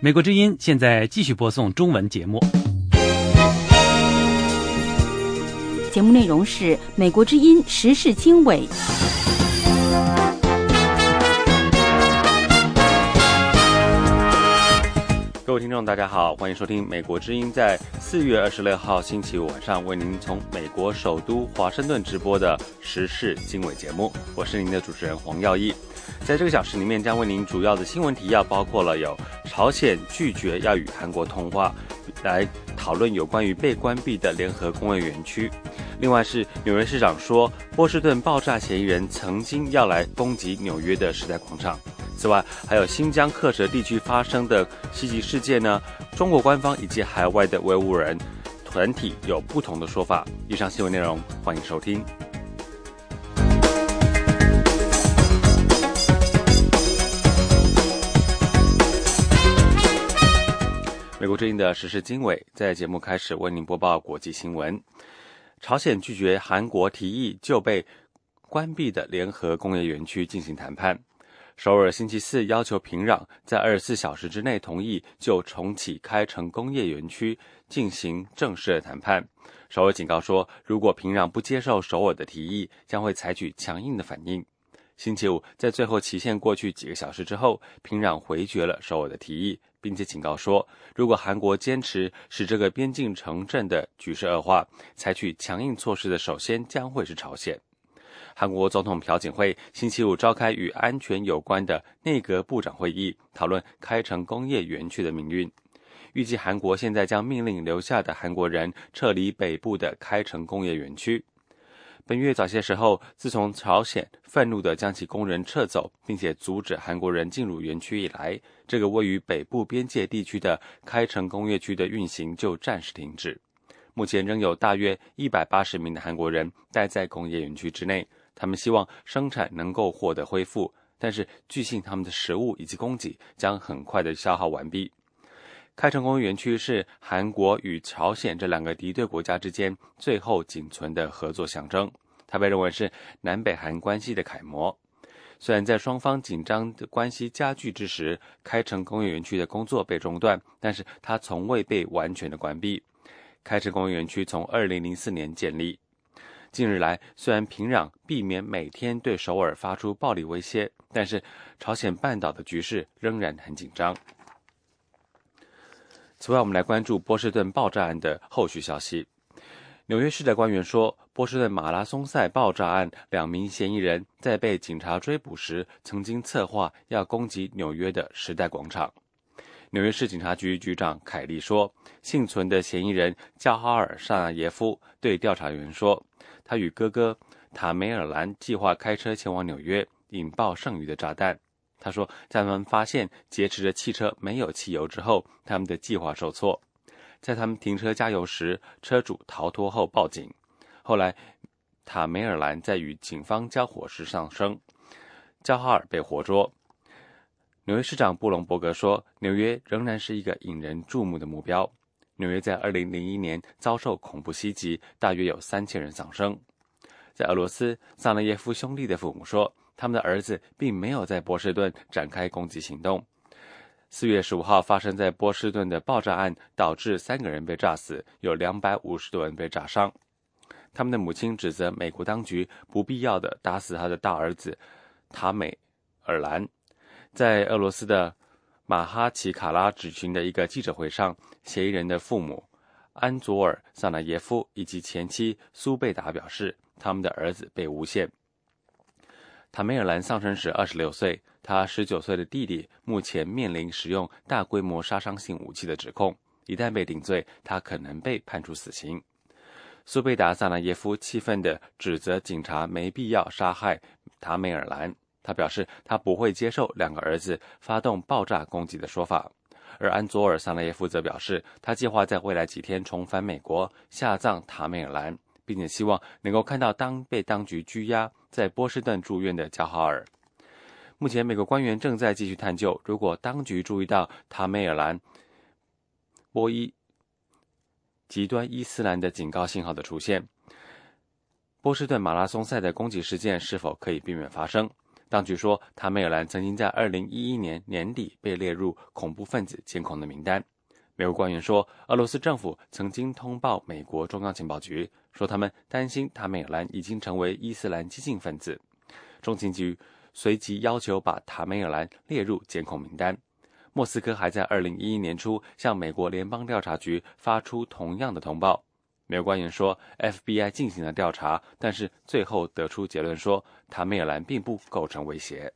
美国之音现在继续播送中文节目。节目内容是《美国之音时事经纬》。各位听众，大家好，欢迎收听《美国之音》在四月二十六号星期五晚上为您从美国首都华盛顿直播的时事经纬节目。我是您的主持人黄耀义，在这个小时里面将为您主要的新闻提要包括了有朝鲜拒绝要与韩国通话，来讨论有关于被关闭的联合工业园区。另外是纽约市长说，波士顿爆炸嫌疑人曾经要来攻击纽约的时代广场。此外，还有新疆克什地区发生的袭击事件呢。中国官方以及海外的维吾尔人团体有不同的说法。以上新闻内容，欢迎收听。美国之音的时事经纬在节目开始为您播报国际新闻。朝鲜拒绝韩国提议就被关闭的联合工业园区进行谈判。首尔星期四要求平壤在二十四小时之内同意就重启开城工业园区进行正式的谈判。首尔警告说，如果平壤不接受首尔的提议，将会采取强硬的反应。星期五，在最后期限过去几个小时之后，平壤回绝了首尔的提议，并且警告说，如果韩国坚持使这个边境城镇的局势恶化，采取强硬措施的首先将会是朝鲜。韩国总统朴槿惠星期五召开与安全有关的内阁部长会议，讨论开城工业园区的命运。预计韩国现在将命令留下的韩国人撤离北部的开城工业园区。本月早些时候，自从朝鲜愤怒地将其工人撤走，并且阻止韩国人进入园区以来，这个位于北部边界地区的开城工业区的运行就暂时停止。目前仍有大约一百八十名的韩国人待在工业园区之内。他们希望生产能够获得恢复，但是据信他们的食物以及供给将很快的消耗完毕。开城工业园区是韩国与朝鲜这两个敌对国家之间最后仅存的合作象征，它被认为是南北韩关系的楷模。虽然在双方紧张的关系加剧之时，开城工业园区的工作被中断，但是它从未被完全的关闭。开城工业园区从2004年建立。近日来，虽然平壤避免每天对首尔发出暴力威胁，但是朝鲜半岛的局势仍然很紧张。此外，我们来关注波士顿爆炸案的后续消息。纽约市的官员说，波士顿马拉松赛爆炸案两名嫌疑人在被警察追捕时，曾经策划要攻击纽约的时代广场。纽约市警察局局长凯利说，幸存的嫌疑人加哈尔·萨耶夫对调查员说。他与哥哥塔梅尔兰计划开车前往纽约，引爆剩余的炸弹。他说，在他们发现劫持的汽车没有汽油之后，他们的计划受挫。在他们停车加油时，车主逃脱后报警。后来，塔梅尔兰在与警方交火时丧生，焦哈尔被活捉。纽约市长布隆伯格说，纽约仍然是一个引人注目的目标。纽约在二零零一年遭受恐怖袭击，大约有三千人丧生。在俄罗斯，萨勒耶夫兄弟的父母说，他们的儿子并没有在波士顿展开攻击行动。四月十五号发生在波士顿的爆炸案，导致三个人被炸死，有两百五十多人被炸伤。他们的母亲指责美国当局不必要的打死他的大儿子塔美尔兰。在俄罗斯的。马哈奇卡拉举行的一个记者会上，嫌疑人的父母安佐尔·萨纳耶夫以及前妻苏贝达表示，他们的儿子被诬陷。塔梅尔兰丧生时二十六岁，他十九岁的弟弟目前面临使用大规模杀伤性武器的指控，一旦被定罪，他可能被判处死刑。苏贝达·萨纳耶夫气愤地指责警察没必要杀害塔梅尔兰。他表示，他不会接受两个儿子发动爆炸攻击的说法。而安佐尔·桑雷耶夫则表示，他计划在未来几天重返美国下葬塔梅尔兰，并且希望能够看到当被当局拘押在波士顿住院的加哈尔。目前，美国官员正在继续探究，如果当局注意到塔梅尔兰波伊极端伊斯兰的警告信号的出现，波士顿马拉松赛的攻击事件是否可以避免发生。当局说，塔梅尔兰曾经在2011年年底被列入恐怖分子监控的名单。美国官员说，俄罗斯政府曾经通报美国中央情报局，说他们担心塔梅尔兰已经成为伊斯兰激进分子。中情局随即要求把塔梅尔兰列入监控名单。莫斯科还在2011年初向美国联邦调查局发出同样的通报。美国官员说，FBI 进行了调查，但是最后得出结论说，塔梅尔兰并不构成威胁。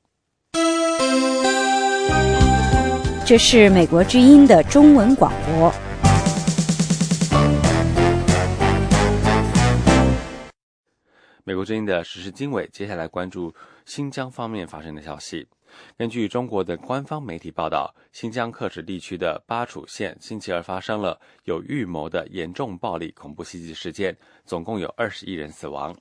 这是美国之音的中文广播。美国之音的时事经纬，接下来关注新疆方面发生的消息。根据中国的官方媒体报道，新疆克什地区的巴楚县星期二发生了有预谋的严重暴力恐怖袭击事件，总共有二十一人死亡。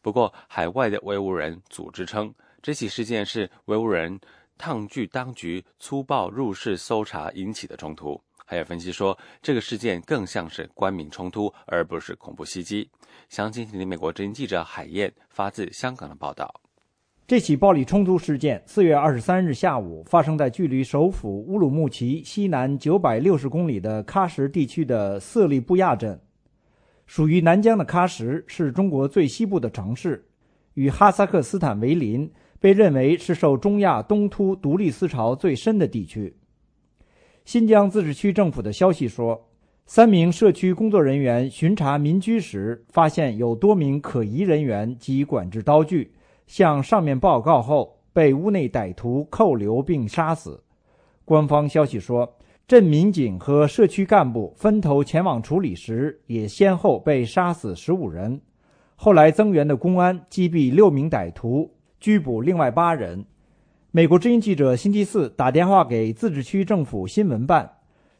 不过，海外的维吾人组织称，这起事件是维吾人抗拒当局粗暴入室搜查引起的冲突。还有分析说，这个事件更像是官民冲突，而不是恐怖袭击。详情，请听美国之音记者海燕发自香港的报道。这起暴力冲突事件，四月二十三日下午发生在距离首府乌鲁木齐西南九百六十公里的喀什地区的色利布亚镇。属于南疆的喀什是中国最西部的城市，与哈萨克斯坦为邻，被认为是受中亚东突独立思潮最深的地区。新疆自治区政府的消息说，三名社区工作人员巡查民居时，发现有多名可疑人员及管制刀具。向上面报告后，被屋内歹徒扣留并杀死。官方消息说，镇民警和社区干部分头前往处理时，也先后被杀死十五人。后来增援的公安击毙六名歹徒，拘捕另外八人。美国之音记者星期四打电话给自治区政府新闻办，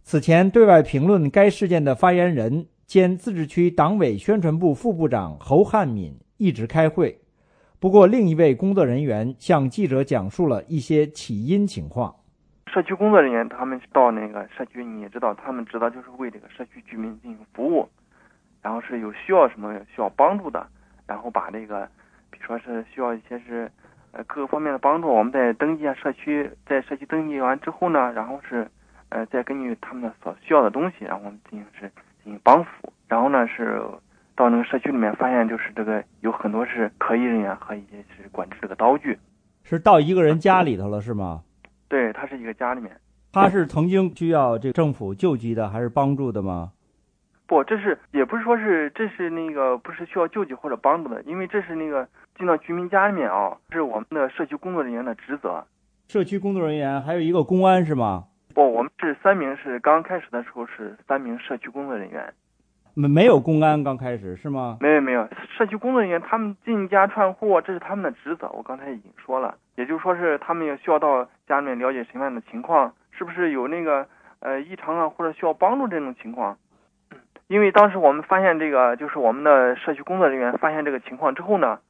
此前对外评论该事件的发言人兼自治区党委宣传部副部长侯汉敏一直开会。不过，另一位工作人员向记者讲述了一些起因情况。社区工作人员他们到那个社区，你也知道，他们职责就是为这个社区居民进行服务，然后是有需要什么需要帮助的，然后把这个，比如说是需要一些是呃各个方面的帮助，我们在登记下社区，在社区登记完之后呢，然后是呃再根据他们的所需要的东西，然后我们进行是进行帮扶，然后呢是。到那个社区里面，发现就是这个有很多是可疑人员和一些是管制这个刀具，是到一个人家里头了是吗？对他是一个家里面，他是曾经需要这政府救济的还是帮助的吗？不，这是也不是说是这是那个不是需要救济或者帮助的，因为这是那个进到居民家里面啊，是我们的社区工作人员的职责。社区工作人员还有一个公安是吗？不，我们是三名，是刚开始的时候是三名社区工作人员。没没有公安刚开始是吗？没有没有，社区工作人员他们进家串户，这是他们的职责。我刚才已经说了，也就是说是他们也需要到家里面了解什么样的情况，是不是有那个呃异常啊，或者需要帮助这种情况。因为当时我们发现这个，就是我们的社区工作人员发现这个情况之后呢，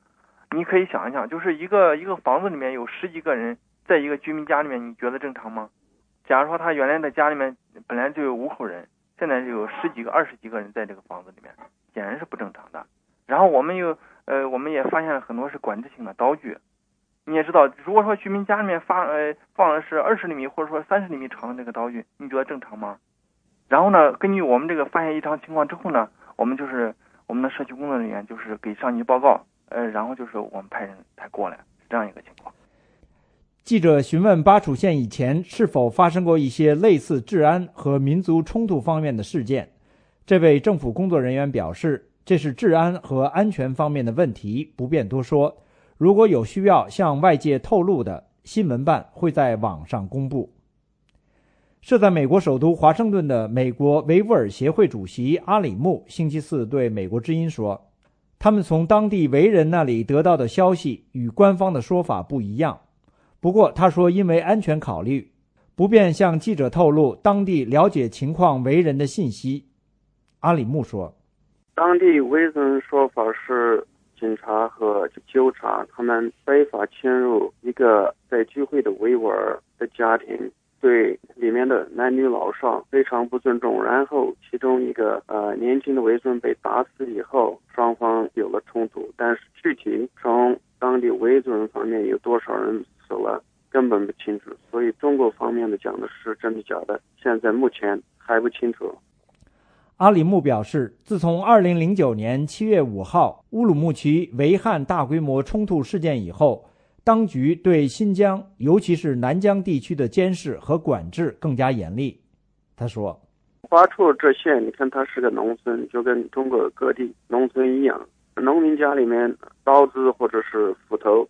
你可以想一想，就是一个一个房子里面有十几个人，在一个居民家里面，你觉得正常吗？假如说他原来的家里面本来就有五口人。现在就有十几个、二十几个人在这个房子里面，显然是不正常的。然后我们又呃，我们也发现了很多是管制性的刀具。你也知道，如果说居民家里面发呃放的是二十厘米或者说三十厘米长的这个刀具，你觉得正常吗？然后呢，根据我们这个发现异常情况之后呢，我们就是我们的社区工作人员就是给上级报告，呃，然后就是我们派人才过来，这样一个情况。记者询问巴楚县以前是否发生过一些类似治安和民族冲突方面的事件，这位政府工作人员表示，这是治安和安全方面的问题，不便多说。如果有需要向外界透露的，新闻办会在网上公布。设在美国首都华盛顿的美国维吾尔协会主席阿里木星期四对美国之音说：“他们从当地维人那里得到的消息与官方的说法不一样。”不过，他说，因为安全考虑，不便向记者透露当地了解情况为人的信息。阿里木说：“当地维人说法是，警察和纠察他们非法侵入一个在聚会的维吾尔的家庭，对里面的男女老少非常不尊重。然后，其中一个呃年轻的维尊被打死以后，双方有了冲突。但是具体从当地维族人方面有多少人死了，根本不清楚。所以中国方面的讲的是真的假的，现在目前还不清楚。阿里木表示，自从2009年7月5号乌鲁木齐维汉大规模冲突事件以后，当局对新疆，尤其是南疆地区的监视和管制更加严厉。他说：“巴处这县，你看它是个农村，就跟中国各地农村一样，农民家里面刀子或者是斧头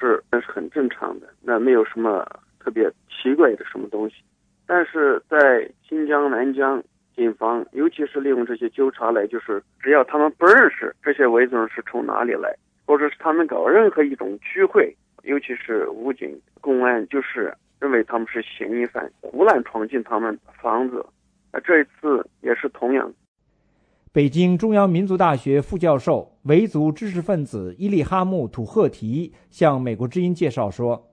是那是很正常的，那没有什么特别奇怪的什么东西。但是在新疆南疆。”警方尤其是利用这些纠察来，就是只要他们不认识这些维族人是从哪里来，或者是他们搞任何一种聚会，尤其是武警、公安，就是认为他们是嫌疑犯，胡乱闯进他们房子。啊，这一次也是同样。北京中央民族大学副教授、维族知识分子伊利哈木·土赫提向美国之音介绍说，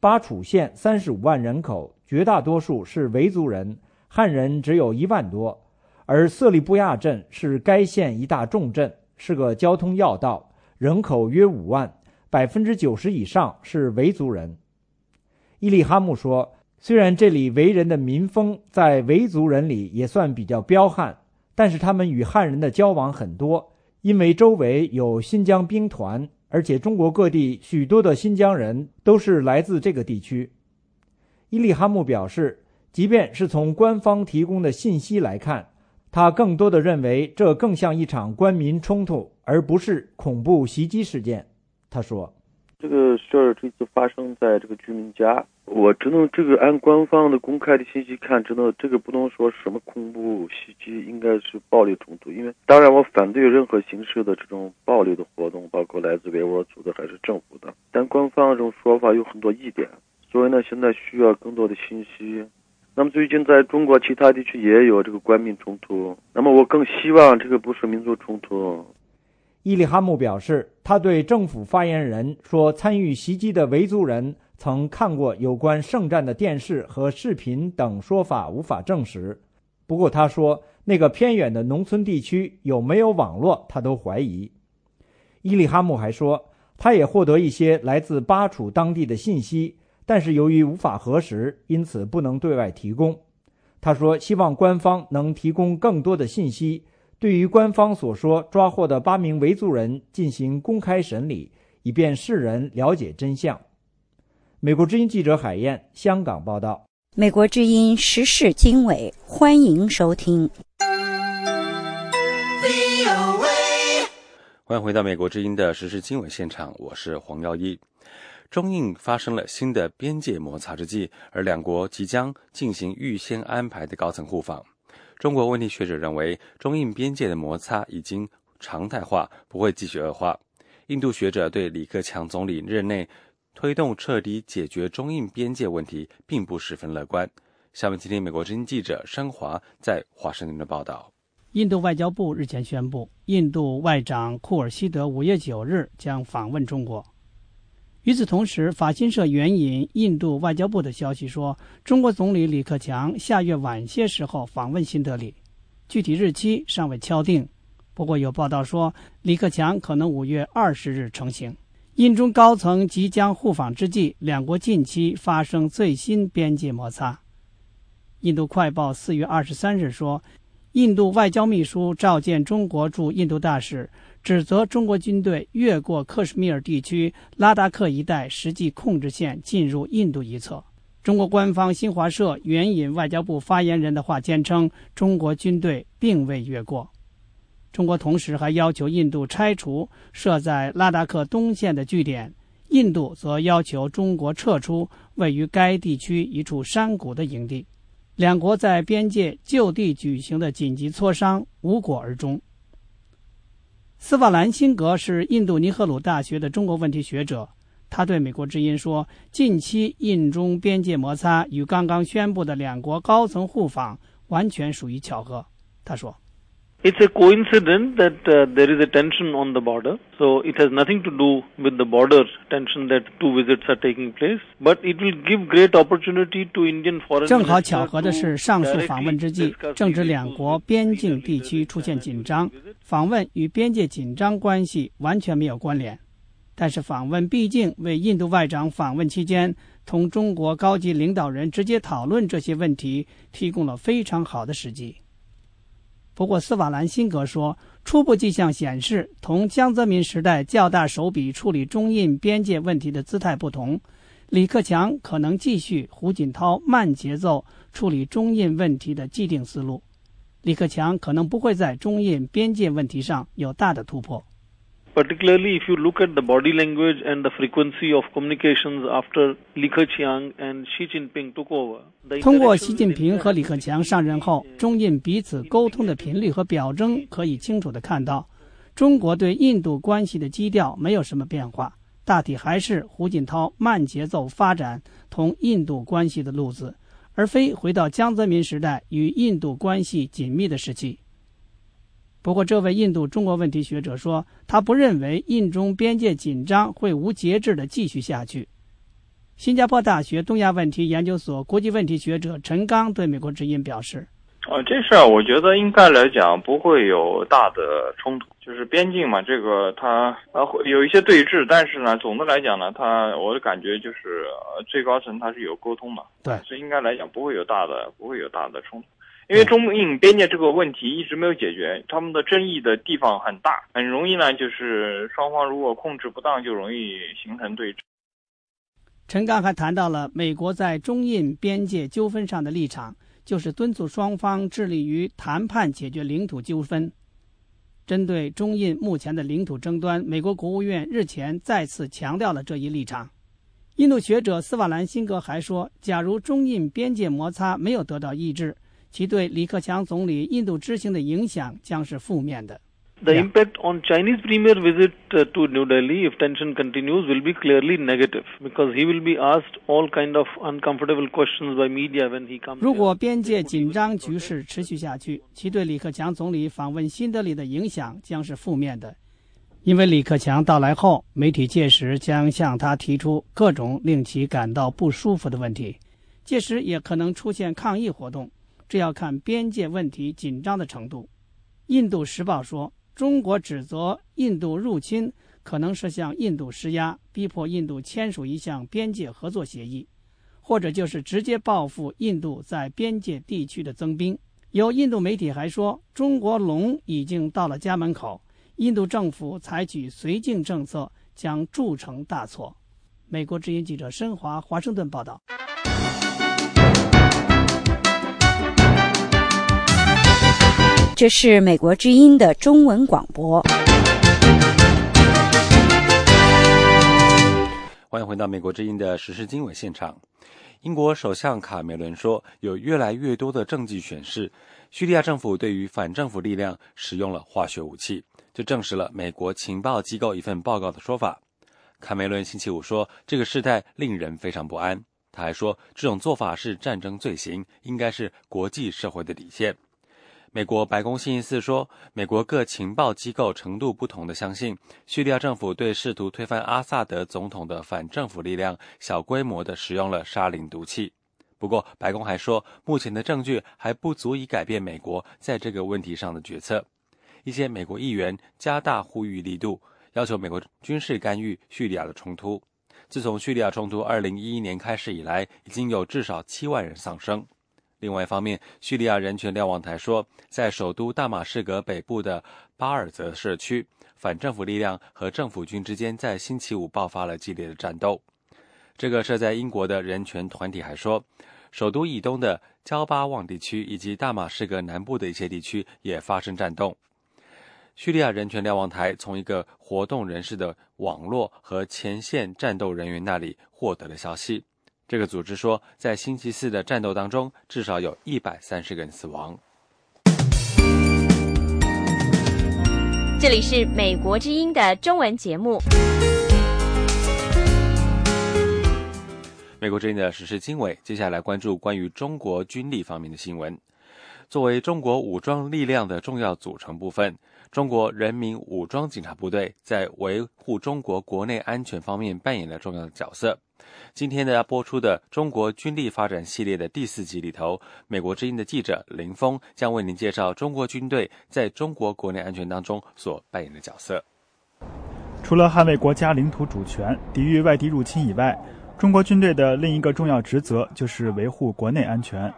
巴楚县三十五万人口，绝大多数是维族人。汉人只有一万多，而色利布亚镇是该县一大重镇，是个交通要道，人口约五万，百分之九十以上是维族人。伊利哈木说：“虽然这里维人的民风在维族人里也算比较彪悍，但是他们与汉人的交往很多，因为周围有新疆兵团，而且中国各地许多的新疆人都是来自这个地区。”伊利哈木表示。即便是从官方提供的信息来看，他更多的认为这更像一场官民冲突，而不是恐怖袭击事件。他说：“这个事儿这次发生在这个居民家，我只能这个按官方的公开的信息看，只能这个不能说什么恐怖袭击，应该是暴力冲突。因为当然我反对任何形式的这种暴力的活动，包括来自维吾尔族的还是政府的。但官方这种说法有很多疑点，所以呢，现在需要更多的信息。”那么最近在中国其他地区也有这个官民冲突，那么我更希望这个不是民族冲突。伊利哈木表示，他对政府发言人说参与袭击的维族人曾看过有关圣战的电视和视频等说法无法证实。不过他说，那个偏远的农村地区有没有网络，他都怀疑。伊利哈木还说，他也获得一些来自巴楚当地的信息。但是由于无法核实，因此不能对外提供。他说：“希望官方能提供更多的信息，对于官方所说抓获的八名维族人进行公开审理，以便世人了解真相。”美国之音记者海燕，香港报道。美国之音时事经纬，欢迎收听。欢迎回到美国之音的时事经纬现场，我是黄耀一。中印发生了新的边界摩擦之际，而两国即将进行预先安排的高层互访。中国问题学者认为，中印边界的摩擦已经常态化，不会继续恶化。印度学者对李克强总理任内推动彻底解决中印边界问题，并不十分乐观。下面，请听美国之音记者申华在华盛顿的报道。印度外交部日前宣布，印度外长库尔希德五月九日将访问中国。与此同时，法新社援引印度外交部的消息说，中国总理李克强下月晚些时候访问新德里，具体日期尚未敲定。不过有报道说，李克强可能五月二十日成行。印中高层即将互访之际，两国近期发生最新边界摩擦。印度快报四月二十三日说，印度外交秘书召见中国驻印度大使。指责中国军队越过克什米尔地区拉达克一带实际控制线进入印度一侧。中国官方新华社援引外交部发言人的话坚称，中国军队并未越过。中国同时还要求印度拆除设在拉达克东线的据点，印度则要求中国撤出位于该地区一处山谷的营地。两国在边界就地举行的紧急磋商无果而终。斯瓦兰辛格是印度尼赫鲁大学的中国问题学者，他对美国之音说：“近期印中边界摩擦与刚刚宣布的两国高层互访完全属于巧合。”他说。It's a coincidence that uh, there is a tension on the border. So it has nothing to do with the border tension that two visits are taking place. But it will give great opportunity to Indian foreign 正好巧合的是，上述访问之际，正值两国边境地区出现紧张，访问与边界紧张关系完全没有关联。但是访问毕竟为印度外长访问期间同中国高级领导人直接讨论这些问题提供了非常好的时机。不过，斯瓦兰辛格说，初步迹象显示，同江泽民时代较大手笔处理中印边界问题的姿态不同，李克强可能继续胡锦涛慢节奏处理中印问题的既定思路。李克强可能不会在中印边界问题上有大的突破。Particularly if you look at the body language and the frequency of communications after Li Keqiang and Xi Jinping took over. 通过习近平和李克强上任后，中印彼此沟通的频率和表征可以清楚地看到，中国对印度关系的基调没有什么变化，大体还是胡锦涛慢节奏发展同印度关系的路子，而非回到江泽民时代与印度关系紧密的时期。不过，这位印度中国问题学者说，他不认为印中边界紧张会无节制地继续下去。新加坡大学东亚问题研究所国际问题学者陈刚对美国之音表示：“啊，这事儿我觉得应该来讲不会有大的冲突，就是边境嘛，这个它啊会有一些对峙，但是呢，总的来讲呢，它我的感觉就是最高层它是有沟通嘛，对，所以应该来讲不会有大的不会有大的冲突。”因为中印边界这个问题一直没有解决，他们的争议的地方很大，很容易呢，就是双方如果控制不当，就容易形成对峙。陈刚还谈到了美国在中印边界纠纷上的立场，就是敦促双方致力于谈判解决领土纠纷。针对中印目前的领土争端，美国国务院日前再次强调了这一立场。印度学者斯瓦兰辛格还说，假如中印边界摩擦没有得到抑制，其对李克强总理印度之行的影响将是负面的。The impact on Chinese premier visit to New Delhi, if tension continues, will be clearly negative because he will be asked all kind of uncomfortable questions by media when he comes. 如果边界紧张局势持续下去，其对李克强总理访问新德里的影响将是负面的，因为李克强到来后，媒体届时将向他提出各种令其感到不舒服的问题，届时也可能出现抗议活动。这要看边界问题紧张的程度。印度时报说，中国指责印度入侵，可能是向印度施压，逼迫印度签署一项边界合作协议，或者就是直接报复印度在边界地区的增兵。有印度媒体还说，中国龙已经到了家门口，印度政府采取绥靖政策将铸成大错。美国之音记者申华华盛顿报道。这是美国之音的中文广播。欢迎回到美国之音的时事经纬现场。英国首相卡梅伦说，有越来越多的证据显示，叙利亚政府对于反政府力量使用了化学武器，这证实了美国情报机构一份报告的说法。卡梅伦星期五说，这个事态令人非常不安。他还说，这种做法是战争罪行，应该是国际社会的底线。美国白宫星期四说，美国各情报机构程度不同的相信，叙利亚政府对试图推翻阿萨德总统的反政府力量小规模的使用了沙林毒气。不过，白宫还说，目前的证据还不足以改变美国在这个问题上的决策。一些美国议员加大呼吁力度，要求美国军事干预叙利亚的冲突。自从叙利亚冲突2011年开始以来，已经有至少七万人丧生。另外一方面，叙利亚人权瞭望台说，在首都大马士革北部的巴尔泽社区，反政府力量和政府军之间在星期五爆发了激烈的战斗。这个设在英国的人权团体还说，首都以东的焦巴旺地区以及大马士革南部的一些地区也发生战斗。叙利亚人权瞭望台从一个活动人士的网络和前线战斗人员那里获得了消息。这个组织说，在星期四的战斗当中，至少有一百三十个人死亡。这里是美国之音的中文节目。美国之音的时事经纬，接下来关注关于中国军力方面的新闻。作为中国武装力量的重要组成部分，中国人民武装警察部队在维护中国国内安全方面扮演了重要的角色。今天呢，播出的《中国军力发展系列》的第四集里头，美国之音的记者林峰将为您介绍中国军队在中国国内安全当中所扮演的角色。除了捍卫国家领土主权、抵御外敌入侵以外，中国军队的另一个重要职责就是维护国内安全。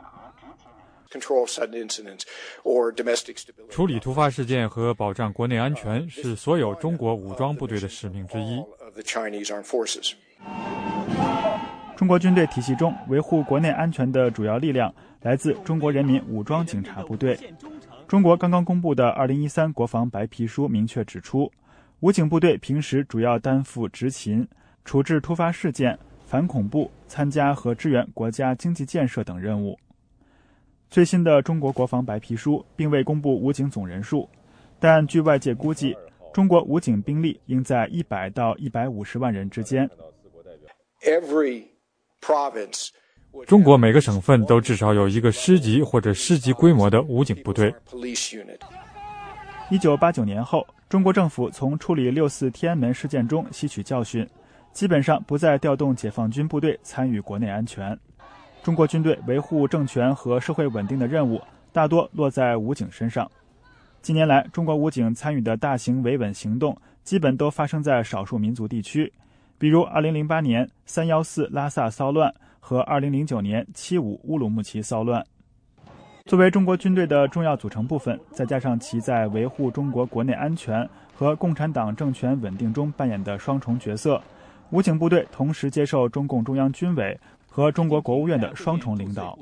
处理突发事件和保障国内安全是所有中国武装部队的使命之一。中国军队体系中，维护国内安全的主要力量来自中国人民武装警察部队。中国刚刚公布的《二零一三国防白皮书》明确指出，武警部队平时主要担负执勤、处置突发事件、反恐怖、参加和支援国家经济建设等任务。最新的中国国防白皮书并未公布武警总人数，但据外界估计，中国武警兵力应在一百到一百五十万人之间。中国每个省份都至少有一个师级或者师级规模的武警部队。一九八九年后，中国政府从处理六四天安门事件中吸取教训，基本上不再调动解放军部队参与国内安全。中国军队维护政权和社会稳定的任务大多落在武警身上。近年来，中国武警参与的大型维稳行动基本都发生在少数民族地区，比如2008年三幺四拉萨骚乱。和2009年七五乌鲁木齐骚乱，作为中国军队的重要组成部分，再加上其在维护中国国内安全和共产党政权稳定中扮演的双重角色，武警部队同时接受中共中央军委和中国国务院的双重领导。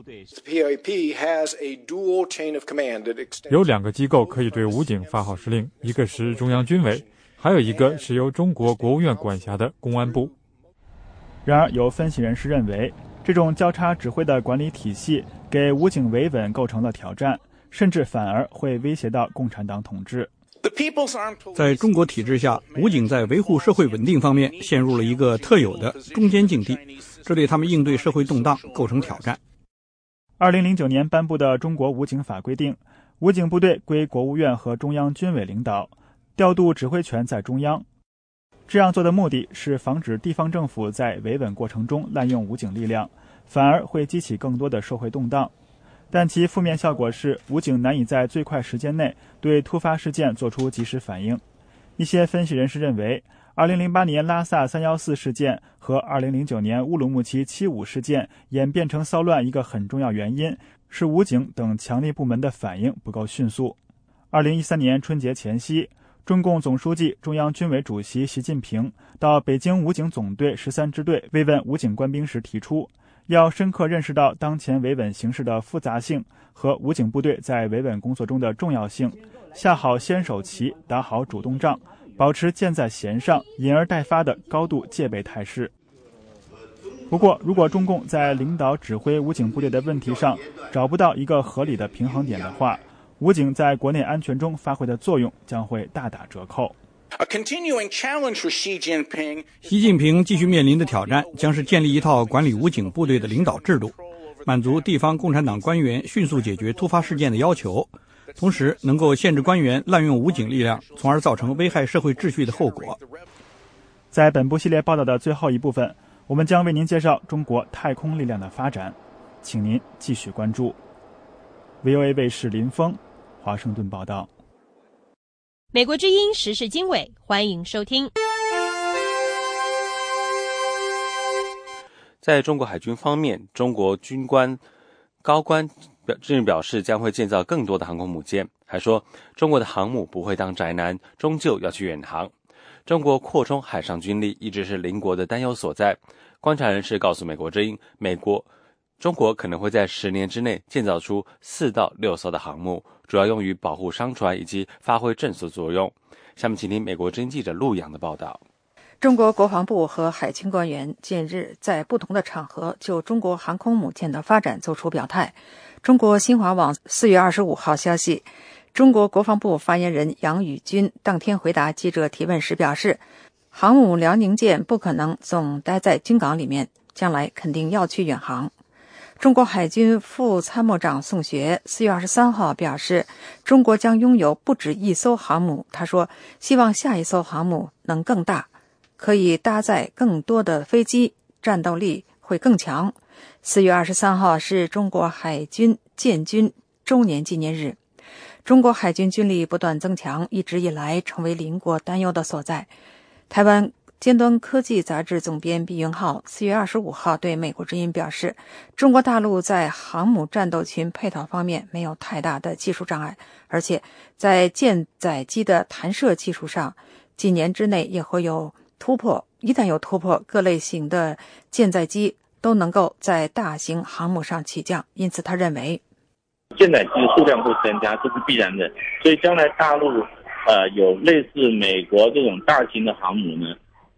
有两个机构可以对武警发号施令，一个是中央军委，还有一个是由中国国务院管辖的公安部。然而，有分析人士认为。这种交叉指挥的管理体系给武警维稳构成了挑战，甚至反而会威胁到共产党统治。在中国体制下，武警在维护社会稳定方面陷入了一个特有的中间境地，这对他们应对社会动荡构成挑战。二零零九年颁布的《中国武警法》规定，武警部队归国务院和中央军委领导，调度指挥权在中央。这样做的目的是防止地方政府在维稳过程中滥用武警力量，反而会激起更多的社会动荡。但其负面效果是，武警难以在最快时间内对突发事件做出及时反应。一些分析人士认为，2008年拉萨314事件和2009年乌鲁木齐75事件演变成骚乱一个很重要原因是武警等强力部门的反应不够迅速。2013年春节前夕。中共总书记、中央军委主席习近平到北京武警总队十三支队慰问武警官兵时提出，要深刻认识到当前维稳形势的复杂性和武警部队在维稳工作中的重要性，下好先手棋，打好主动仗，保持箭在弦上、引而待发的高度戒备态势。不过，如果中共在领导指挥武警部队的问题上找不到一个合理的平衡点的话，武警在国内安全中发挥的作用将会大打折扣。习近平继续面临的挑战将是建立一套管理武警部队的领导制度，满足地方共产党官员迅速解决突发事件的要求，同时能够限制官员滥用武警力量，从而造成危害社会秩序的后果。在本部系列报道的最后一部分，我们将为您介绍中国太空力量的发展，请您继续关注。VOA 卫视林峰。华盛顿报道。美国之音时事经纬，欢迎收听。在中国海军方面，中国军官高官表最近表示将会建造更多的航空母舰，还说中国的航母不会当宅男，终究要去远航。中国扩充海上军力一直是邻国的担忧所在。观察人士告诉美国之音，美国。中国可能会在十年之内建造出四到六艘的航母，主要用于保护商船以及发挥震慑作用。下面请听美国之音记者陆洋的报道。中国国防部和海军官员近日在不同的场合就中国航空母舰的发展作出表态。中国新华网四月二十五号消息，中国国防部发言人杨宇军当天回答记者提问时表示，航母辽宁舰不可能总待在军港里面，将来肯定要去远航。中国海军副参谋长宋学四月二十三号表示，中国将拥有不止一艘航母。他说：“希望下一艘航母能更大，可以搭载更多的飞机，战斗力会更强。”四月二十三号是中国海军建军周年纪念日。中国海军军力不断增强，一直以来成为邻国担忧的所在。台湾尖端科技杂志总编毕云浩四月二十五号对美国之音表示，中国大陆在航母战斗群配套方面没有太大的技术障碍，而且在舰载机的弹射技术上，几年之内也会有突破。一旦有突破，各类型的舰载机都能够在大型航母上起降。因此，他认为，舰载机数量会增加，这是必然的。所以，将来大陆呃有类似美国这种大型的航母呢？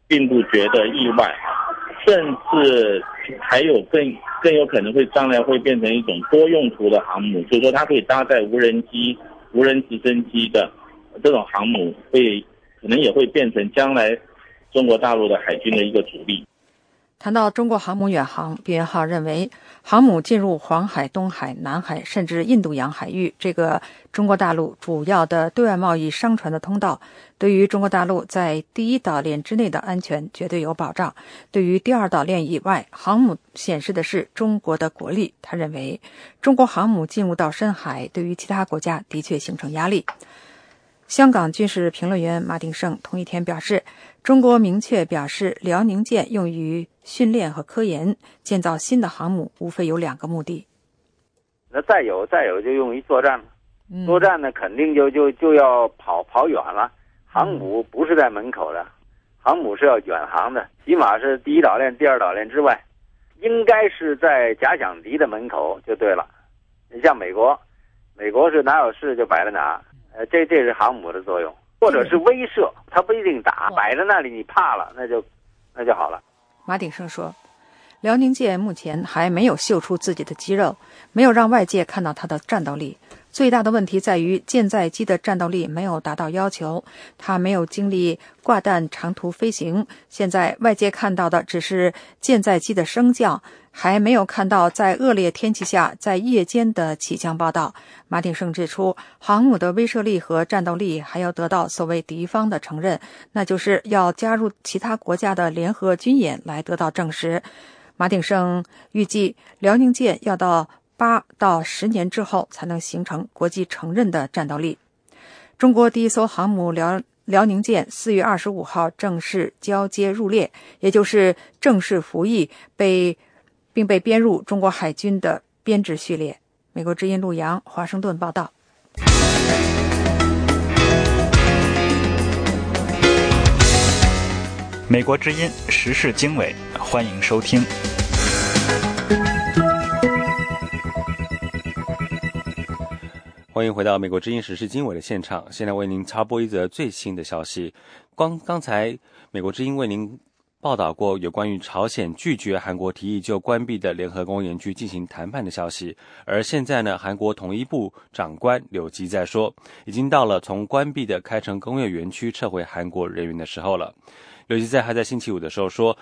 并不觉得意外，甚至还有更更有可能会将来会变成一种多用途的航母，就是说它可以搭载无人机、无人直升机的这种航母，会可能也会变成将来中国大陆的海军的一个主力。谈到中国航母远航，毕元浩认为，航母进入黄海、东海、南海，甚至印度洋海域这个中国大陆主要的对外贸易商船的通道，对于中国大陆在第一岛链之内的安全绝对有保障。对于第二岛链以外，航母显示的是中国的国力。他认为，中国航母进入到深海，对于其他国家的确形成压力。香港军事评论员马鼎盛同一天表示，中国明确表示，辽宁舰用于训练和科研，建造新的航母无非有两个目的。那再有再有就用于作战了，作战呢肯定就就就要跑跑远了。航母不是在门口的，航母是要远航的，起码是第一岛链、第二岛链之外，应该是在假想敌的门口就对了。你像美国，美国是哪有事就摆在哪。呃，这这是航母的作用，或者是威慑，它不一定打，摆在那里你怕了，那就那就好了。马鼎盛说，辽宁舰目前还没有秀出自己的肌肉，没有让外界看到它的战斗力。最大的问题在于舰载机的战斗力没有达到要求，它没有经历挂弹长途飞行。现在外界看到的只是舰载机的升降。还没有看到在恶劣天气下在夜间的起降报道。马鼎盛指出，航母的威慑力和战斗力还要得到所谓敌方的承认，那就是要加入其他国家的联合军演来得到证实。马鼎盛预计，辽宁舰要到八到十年之后才能形成国际承认的战斗力。中国第一艘航母辽辽宁舰四月二十五号正式交接入列，也就是正式服役，被。并被编入中国海军的编制序列。美国之音陆洋，华盛顿报道。美国之音时事经纬，欢迎收听。欢迎回到美国之音时事经纬的现场。现在为您插播一则最新的消息。刚刚才，美国之音为您。报道过有关于朝鲜拒绝韩国提议就关闭的联合公园区进行谈判的消息，而现在呢，韩国统一部长官柳吉在说，已经到了从关闭的开城工业园区撤回韩国人员的时候了。柳吉在还在星期五的时候说，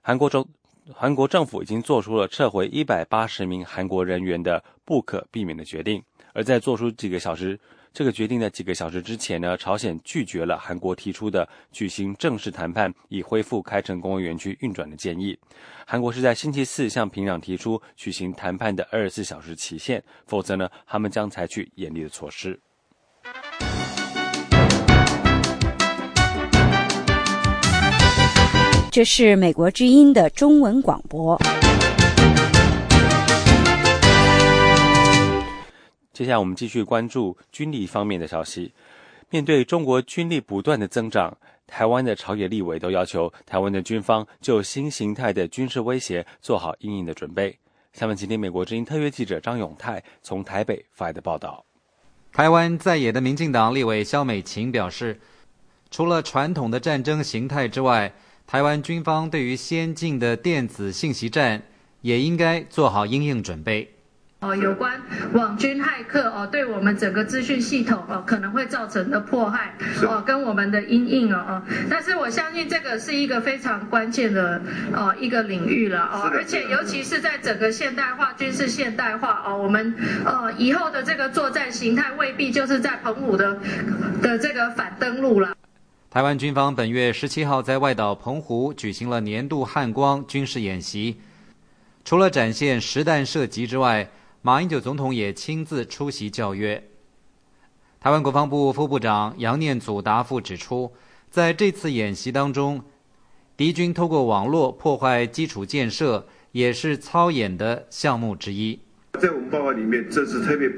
韩国中韩国政府已经做出了撤回一百八十名韩国人员的不可避免的决定，而在做出几个小时。这个决定的几个小时之前呢，朝鲜拒绝了韩国提出的举行正式谈判以恢复开城工业园区运转的建议。韩国是在星期四向平壤提出举行谈判的二十四小时期限，否则呢，他们将采取严厉的措施。这是美国之音的中文广播。接下来我们继续关注军力方面的消息。面对中国军力不断的增长，台湾的朝野立委都要求台湾的军方就新形态的军事威胁做好应应的准备。下面请听美国之音特约记者张永泰从台北发来的报道。台湾在野的民进党立委肖美琴表示，除了传统的战争形态之外，台湾军方对于先进的电子信息战也应该做好应应准备。哦，有关网军骇客哦，对我们整个资讯系统哦可能会造成的迫害哦，跟我们的阴影哦哦，但是我相信这个是一个非常关键的哦一个领域了哦，而且尤其是在整个现代化军事现代化哦，我们呃以后的这个作战形态未必就是在澎湖的的这个反登陆了。台湾军方本月十七号在外岛澎湖举行了年度汉光军事演习，除了展现实弹射击之外。马英九总统也亲自出席教约。台湾国防部副部长杨念祖答复指出，在这次演习当中，敌军透过网络破坏基础建设，也是操演的项目之一。在我们报告里面，这次特别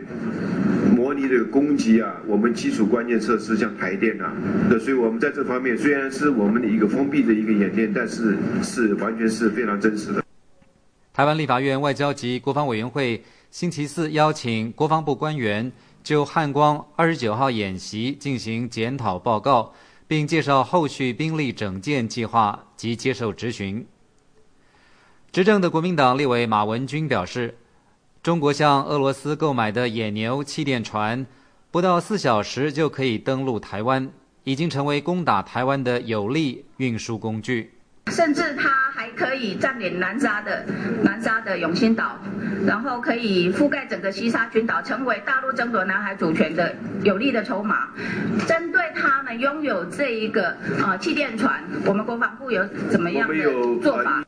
模拟这个攻击啊，我们基础关键设施像台电啊，那所以我们在这方面虽然是我们的一个封闭的一个演练，但是是完全是非常真实的。台湾立法院外交及国防委员会星期四邀请国防部官员就汉光二十九号演习进行检讨报告。并介绍后续兵力整建计划及接受质询。执政的国民党立委马文君表示，中国向俄罗斯购买的野牛气垫船，不到四小时就可以登陆台湾，已经成为攻打台湾的有力运输工具。甚至它还可以占领南沙的南沙的永兴岛，然后可以覆盖整个西沙群岛，成为大陆争夺南海主权的有力的筹码。针对他们拥有这一个啊气垫船，我们国防部有怎么样的做法？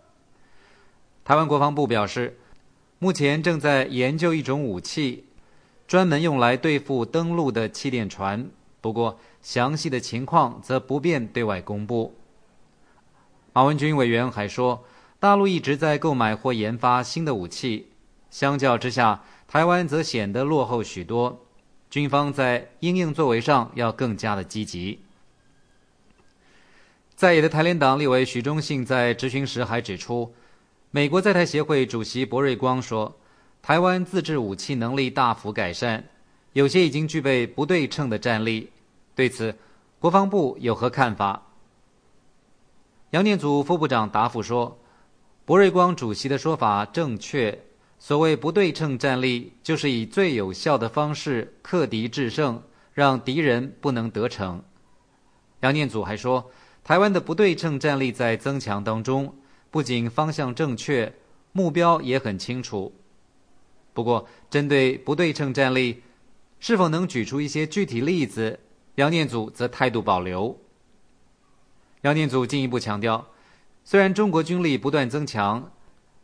台湾国防部表示，目前正在研究一种武器，专门用来对付登陆的气垫船，不过详细的情况则不便对外公布。马文君委员还说，大陆一直在购买或研发新的武器，相较之下，台湾则显得落后许多。军方在应应作为上要更加的积极。在野的台联党立委许忠信在质询时还指出，美国在台协会主席博瑞光说，台湾自制武器能力大幅改善，有些已经具备不对称的战力。对此，国防部有何看法？杨念祖副部长答复说：“博瑞光主席的说法正确。所谓不对称战力，就是以最有效的方式克敌制胜，让敌人不能得逞。”杨念祖还说：“台湾的不对称战力在增强当中，不仅方向正确，目标也很清楚。不过，针对不对称战力，是否能举出一些具体例子？”杨念祖则态度保留。杨念祖进一步强调，虽然中国军力不断增强，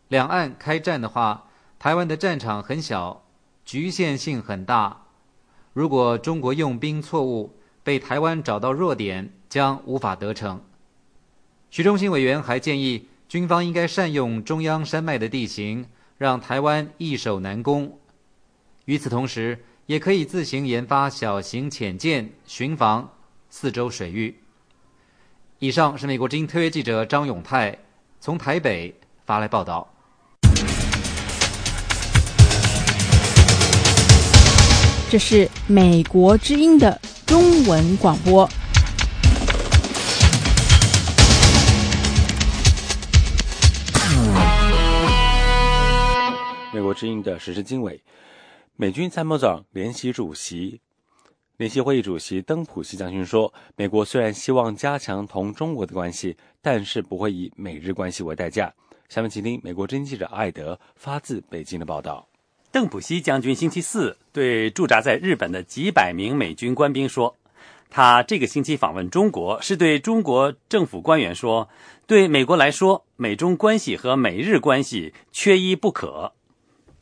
两岸开战的话，台湾的战场很小，局限性很大。如果中国用兵错误，被台湾找到弱点，将无法得逞。徐忠新委员还建议，军方应该善用中央山脉的地形，让台湾易守难攻。与此同时，也可以自行研发小型潜舰，巡防四周水域。以上是美国之音特约记者张永泰从台北发来报道。这是美国之音的中文广播。美国之音的时事经纬，美军参谋长联席主席。联席会议主席登普西将军说：“美国虽然希望加强同中国的关系，但是不会以美日关系为代价。”下面请听美国经记者艾德发自北京的报道。邓普西将军星期四对驻扎在日本的几百名美军官兵说：“他这个星期访问中国，是对中国政府官员说，对美国来说，美中关系和美日关系缺一不可。”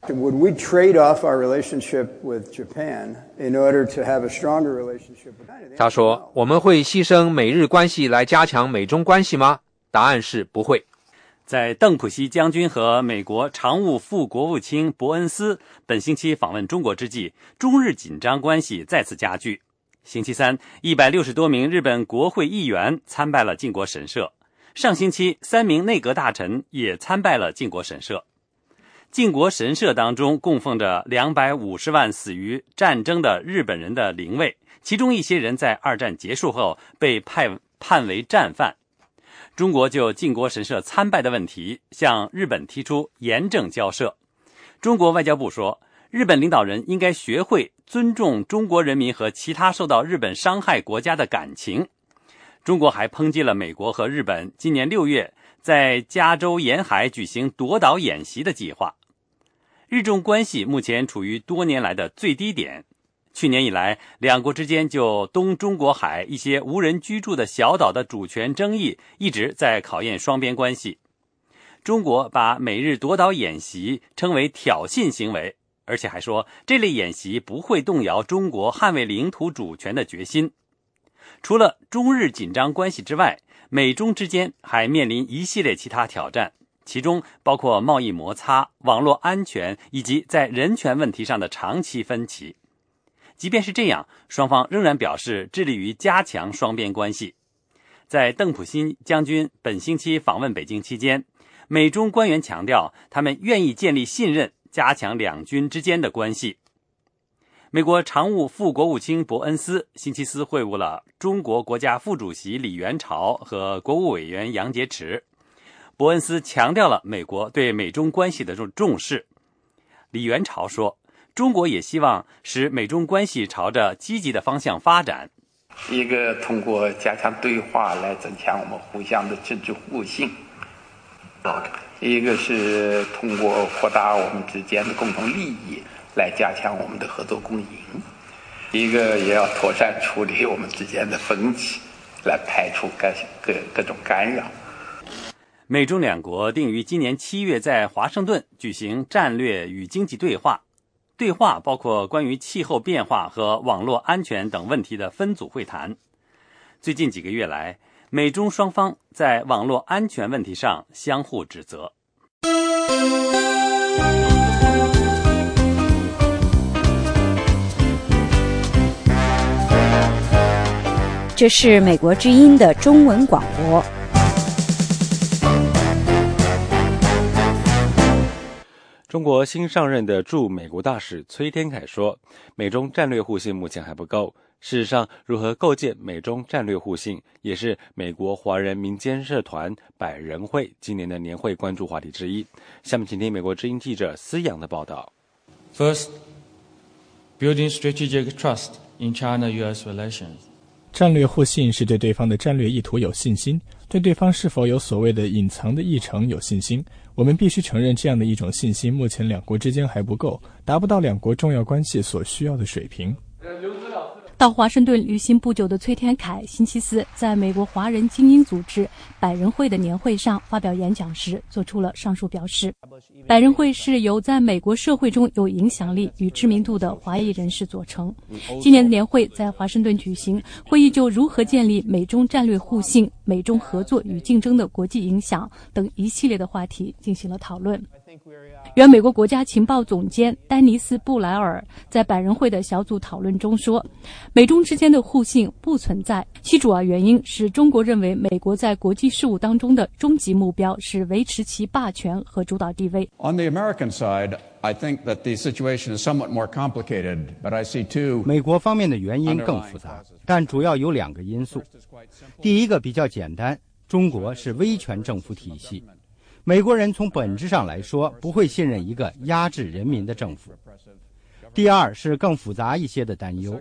Would we trade off our relationship with Japan in order to have a stronger relationship with China? 他说：“我们会牺牲美日关系来加强美中关系吗？”答案是不会。在邓普西将军和美国常务副国务卿伯恩斯本星期访问中国之际，中日紧张关系再次加剧。星期三，一百六十多名日本国会议员参拜了靖国神社。上星期，三名内阁大臣也参拜了靖国神社。靖国神社当中供奉着两百五十万死于战争的日本人的灵位，其中一些人在二战结束后被判判为战犯。中国就靖国神社参拜的问题向日本提出严正交涉。中国外交部说，日本领导人应该学会尊重中国人民和其他受到日本伤害国家的感情。中国还抨击了美国和日本今年六月在加州沿海举行夺岛演习的计划。日中关系目前处于多年来的最低点。去年以来，两国之间就东中国海一些无人居住的小岛的主权争议一直在考验双边关系。中国把美日夺岛演习称为挑衅行为，而且还说这类演习不会动摇中国捍卫领土主权的决心。除了中日紧张关系之外，美中之间还面临一系列其他挑战，其中包括贸易摩擦、网络安全以及在人权问题上的长期分歧。即便是这样，双方仍然表示致力于加强双边关系。在邓普新将军本星期访问北京期间，美中官员强调，他们愿意建立信任，加强两军之间的关系。美国常务副国务卿伯恩斯星期四会晤了中国国家副主席李元朝和国务委员杨洁篪。伯恩斯强调了美国对美中关系的重重视。李元朝说：“中国也希望使美中关系朝着积极的方向发展。一个通过加强对话来增强我们互相的政治互信；一个是通过扩大我们之间的共同利益。”来加强我们的合作共赢，一个也要妥善处理我们之间的分歧，来排除各各各种干扰。美中两国定于今年七月在华盛顿举行战略与经济对话，对话包括关于气候变化和网络安全等问题的分组会谈。最近几个月来，美中双方在网络安全问题上相互指责。这是美国之音的中文广播。中国新上任的驻美国大使崔天凯说：“美中战略互信目前还不够。事实上，如何构建美中战略互信，也是美国华人民间社团百人会今年的年会关注话题之一。”下面请听美国之音记者思阳的报道。First, building strategic trust in China-U.S. relations. 战略互信是对对方的战略意图有信心，对对方是否有所谓的隐藏的议程有信心。我们必须承认，这样的一种信心，目前两国之间还不够，达不到两国重要关系所需要的水平。到华盛顿旅行不久的崔天凯，星期四在美国华人精英组织百人会的年会上发表演讲时，做出了上述表示。百人会是由在美国社会中有影响力与知名度的华裔人士组成。今年的年会在华盛顿举行，会议就如何建立美中战略互信、美中合作与竞争的国际影响等一系列的话题进行了讨论。原美国国家情报总监丹尼斯·布莱尔在百人会的小组讨论中说：“美中之间的互信不存在，其主要原因是中国认为美国在国际事务当中的终极目标是维持其霸权和主导地位。” On the American side, I think that the situation is somewhat more complicated, but I see two. 美国方面的原因更复杂，但主要有两个因素。第一个比较简单，中国是威权政府体系。美国人从本质上来说不会信任一个压制人民的政府。第二是更复杂一些的担忧，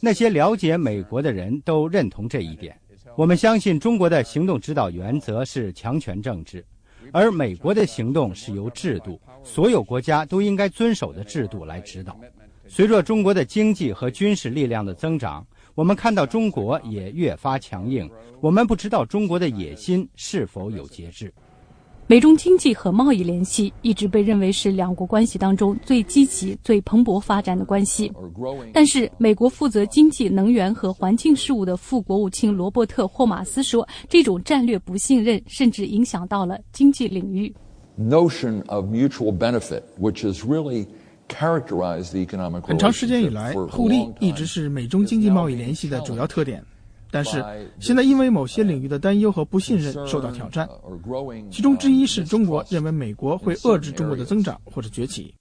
那些了解美国的人都认同这一点。我们相信中国的行动指导原则是强权政治，而美国的行动是由制度，所有国家都应该遵守的制度来指导。随着中国的经济和军事力量的增长，我们看到中国也越发强硬。我们不知道中国的野心是否有节制。美中经济和贸易联系一直被认为是两国关系当中最积极、最蓬勃发展的关系。但是，美国负责经济、能源和环境事务的副国务卿罗伯特·霍马斯说，这种战略不信任甚至影响到了经济领域。Notion of mutual benefit, which is really characterized the economic. 很长时间以来，互利一直是美中经济贸易联系的主要特点。但是现在因为某些领域的担忧和不信任受到挑战，其中之一是中国认为美国会遏制中国的增长或者崛起。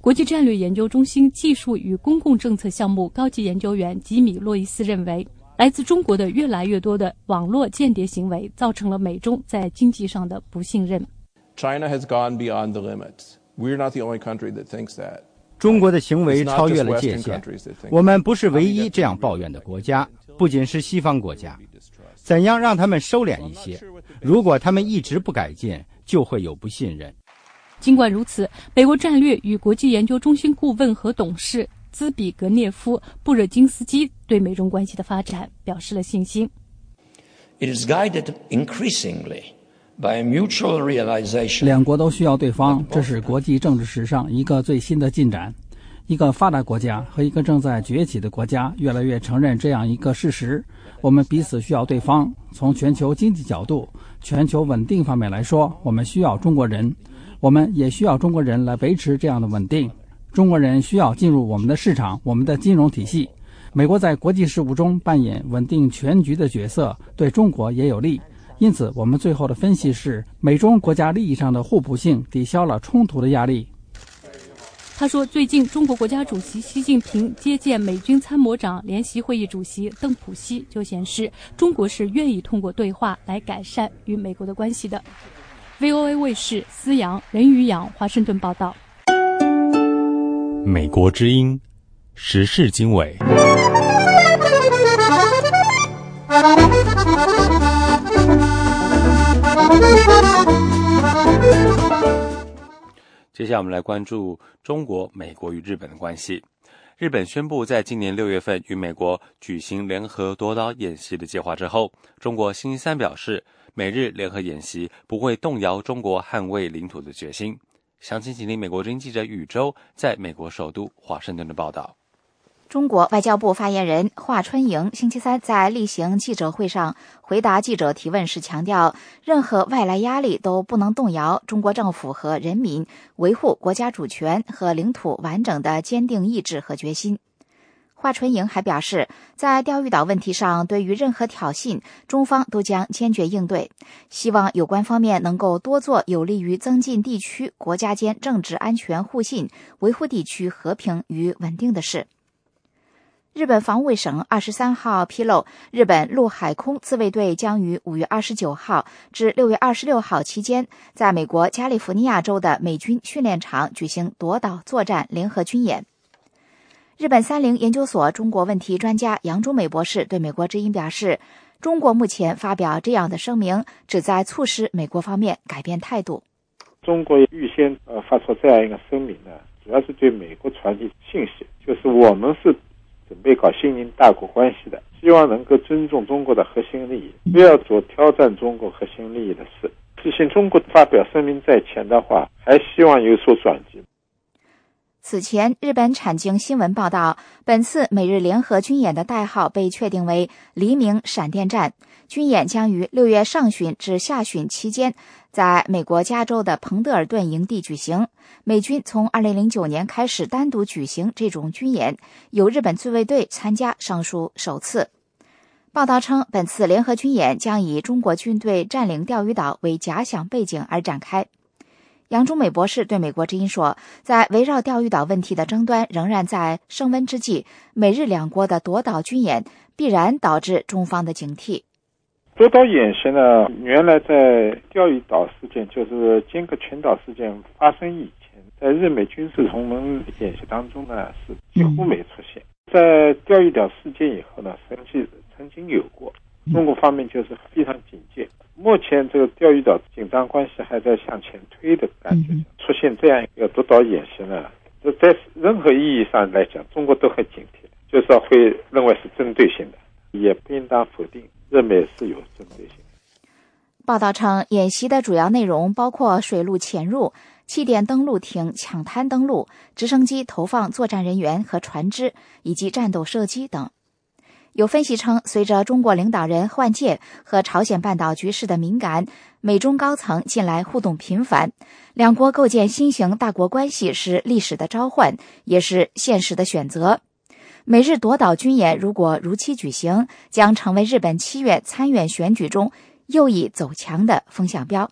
国际战略研究中心技术与公共政策项目高级研究员吉米·洛伊斯认为，来自中国的越来越多的网络间谍行为造成了美中在经济上的不信任。China has gone beyond the limits. We're not the only country that thinks that. 中国的行为超越了界限，我们不是唯一这样抱怨的国家，不仅是西方国家。怎样让他们收敛一些？如果他们一直不改进，就会有不信任。尽管如此，美国战略与国际研究中心顾问和董事兹比格涅夫·布热津斯基对美中关系的发展表示了信心。It is guided increasingly. 两国都需要对方，这是国际政治史上一个最新的进展。一个发达国家和一个正在崛起的国家越来越承认这样一个事实：我们彼此需要对方。从全球经济角度、全球稳定方面来说，我们需要中国人，我们也需要中国人来维持这样的稳定。中国人需要进入我们的市场、我们的金融体系。美国在国际事务中扮演稳定全局的角色，对中国也有利。因此，我们最后的分析是，美中国家利益上的互补性抵消了冲突的压力。他说，最近中国国家主席习近平接见美军参谋长联席会议主席邓普西，就显示中国是愿意通过对话来改善与美国的关系的。VOA 卫视思阳、任宇阳华盛顿报道。美国之音时事经纬。接下来我们来关注中国、美国与日本的关系。日本宣布在今年六月份与美国举行联合夺岛演习的计划之后，中国星期三表示，美日联合演习不会动摇中国捍卫领土的决心。详情，请听美国之音记者宇宙在美国首都华盛顿的报道。中国外交部发言人华春莹星期三在例行记者会上回答记者提问时强调，任何外来压力都不能动摇中国政府和人民维护国家主权和领土完整的坚定意志和决心。华春莹还表示，在钓鱼岛问题上，对于任何挑衅，中方都将坚决应对，希望有关方面能够多做有利于增进地区国家间政治安全互信、维护地区和平与稳定的事。日本防卫省二十三号披露，日本陆海空自卫队将于五月二十九号至六月二十六号期间，在美国加利福尼亚州的美军训练场举行夺岛作战联合军演。日本三菱研究所中国问题专家杨忠美博士对美国之音表示，中国目前发表这样的声明，旨在促使美国方面改变态度。中国预先呃发出这样一个声明呢，主要是对美国传递信息，就是我们是。准备搞新型大国关系的，希望能够尊重中国的核心利益，不要做挑战中国核心利益的事。提醒中国发表声明在前的话，还希望有所转机。此前，日本产经新闻报道，本次美日联合军演的代号被确定为“黎明闪电战”。军演将于六月上旬至下旬期间，在美国加州的彭德尔顿营地举行。美军从2009年开始单独举行这种军演，由日本自卫队参加，尚属首次。报道称，本次联合军演将以中国军队占领钓鱼岛为假想背景而展开。杨忠美博士对美国之音说：“在围绕钓鱼岛问题的争端仍然在升温之际，美日两国的夺岛军演必然导致中方的警惕。”夺岛演习呢，原来在钓鱼岛事件，就是尖阁群岛事件发生以前，在日美军事同盟演习当中呢，是几乎没出现。在钓鱼岛事件以后呢，曾经曾经有过，中国方面就是非常警戒。目前这个钓鱼岛紧张关系还在向前推的感觉，出现这样一个夺岛演习呢，这在任何意义上来讲，中国都很警惕，就是说会认为是针对性的，也不应当否定。这美是有针对性。报道称，演习的主要内容包括水陆潜入、气垫登陆艇抢滩登陆、直升机投放作战人员和船只，以及战斗射击等。有分析称，随着中国领导人换届和朝鲜半岛局势的敏感，美中高层近来互动频繁，两国构建新型大国关系是历史的召唤，也是现实的选择。美日夺岛军演如果如期举行，将成为日本七月参院选举中又一走强的风向标。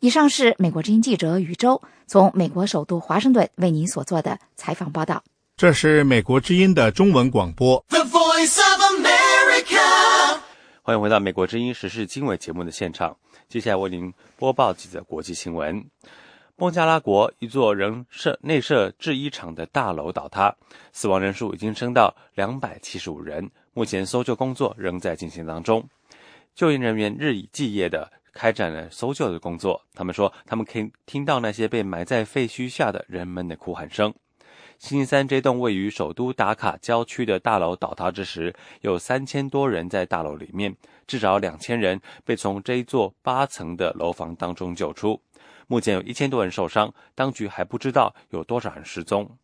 以上是美国之音记者宇宙从美国首都华盛顿为您所做的采访报道。这是美国之音的中文广播。The Voice of America。欢迎回到美国之音时事经纬节目的现场，接下来为您播报几则国际新闻。孟加拉国一座仍设内设制衣厂的大楼倒塌，死亡人数已经升到两百七十五人。目前搜救工作仍在进行当中，救援人员日以继夜的开展了搜救的工作。他们说，他们可以听到那些被埋在废墟下的人们的哭喊声。星期三，这栋位于首都达卡郊区的大楼倒塌之时，有三千多人在大楼里面，至少两千人被从这一座八层的楼房当中救出。目前有一千多人受伤，当局还不知道有多少人失踪。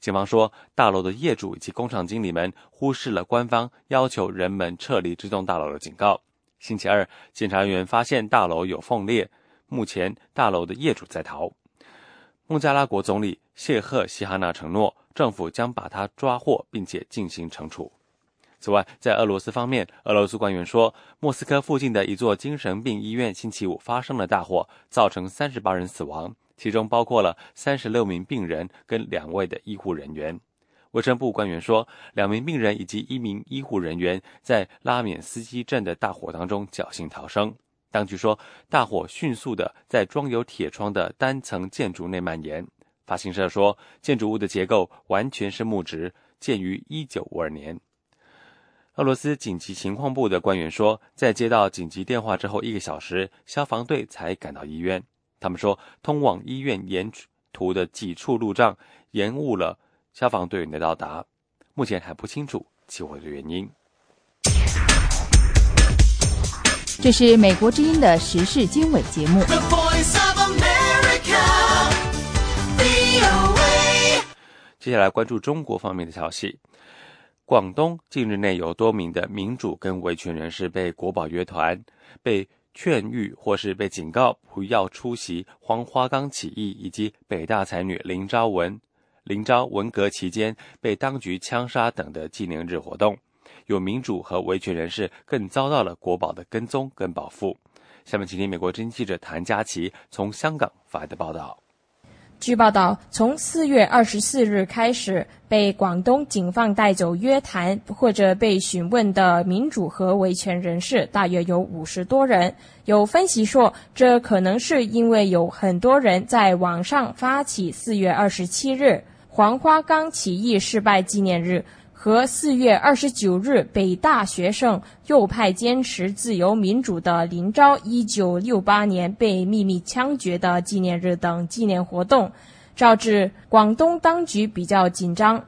警方说，大楼的业主以及工厂经理们忽视了官方要求人们撤离这栋大楼的警告。星期二，检察员发现大楼有缝裂，目前大楼的业主在逃。孟加拉国总理谢赫西哈纳承诺，政府将把他抓获，并且进行惩处。此外，在俄罗斯方面，俄罗斯官员说，莫斯科附近的一座精神病医院星期五发生了大火，造成三十八人死亡。其中包括了三十六名病人跟两位的医护人员。卫生部官员说，两名病人以及一名医护人员在拉缅斯基镇的大火当中侥幸逃生。当局说，大火迅速的在装有铁窗的单层建筑内蔓延。法新社说，建筑物的结构完全是木质，建于一九五二年。俄罗斯紧急情况部的官员说，在接到紧急电话之后一个小时，消防队才赶到医院。他们说，通往医院沿途的几处路障延误了消防队员的到达，目前还不清楚起火的原因。这是美国之音的时事经纬节目。接下来关注中国方面的消息。广东近日内有多名的民主跟维权人士被国保约团被。劝喻或是被警告不要出席黄花岗起义以及北大才女林昭文、林昭文革期间被当局枪杀等的纪念日活动，有民主和维权人士更遭到了国宝的跟踪跟保护。下面请听美国经记者谭佳琪从香港发来的报道。据报道，从四月二十四日开始，被广东警方带走约谈或者被询问的民主和维权人士大约有五十多人。有分析说，这可能是因为有很多人在网上发起四月二十七日黄花岗起义失败纪念日。和四月二十九日北大学生右派坚持自由民主的林昭一九六八年被秘密枪决的纪念日等纪念活动，导致广东当局比较紧张。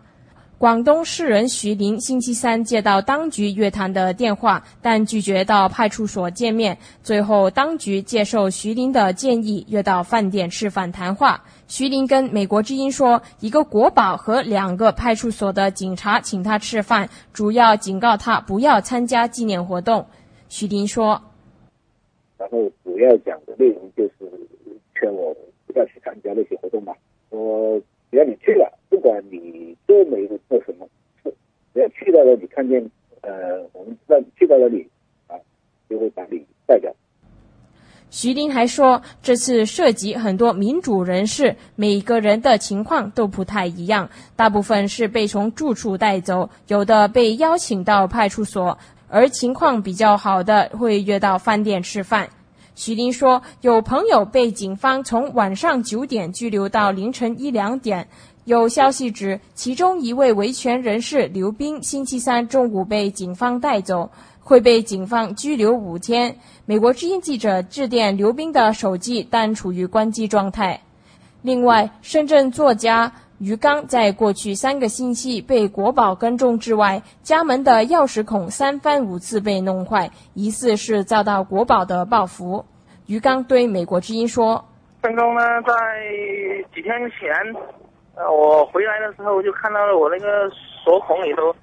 广东市人徐林星期三接到当局约谈的电话，但拒绝到派出所见面。最后，当局接受徐林的建议，约到饭店吃饭谈话。徐林跟美国之音说，一个国宝和两个派出所的警察请他吃饭，主要警告他不要参加纪念活动。徐林说：“然后主要讲的内容就是劝我不要去参加那些活动嘛。说只要你去了，不管你做没做什么事，只要去到了，你看见呃，我们知道去到了你啊，就会把你带掉。”徐林还说，这次涉及很多民主人士，每个人的情况都不太一样。大部分是被从住处带走，有的被邀请到派出所，而情况比较好的会约到饭店吃饭。徐林说，有朋友被警方从晚上九点拘留到凌晨一两点。有消息指，其中一位维权人士刘斌星期三中午被警方带走。会被警方拘留五天。美国之音记者致电刘斌的手机，但处于关机状态。另外，深圳作家于刚在过去三个星期被国宝跟踪之外，家门的钥匙孔三番五次被弄坏，疑似是遭到国宝的报复。于刚对美国之音说：“刚刚呢，在几天前，呃，我回来的时候就看到了我那个锁孔里头。”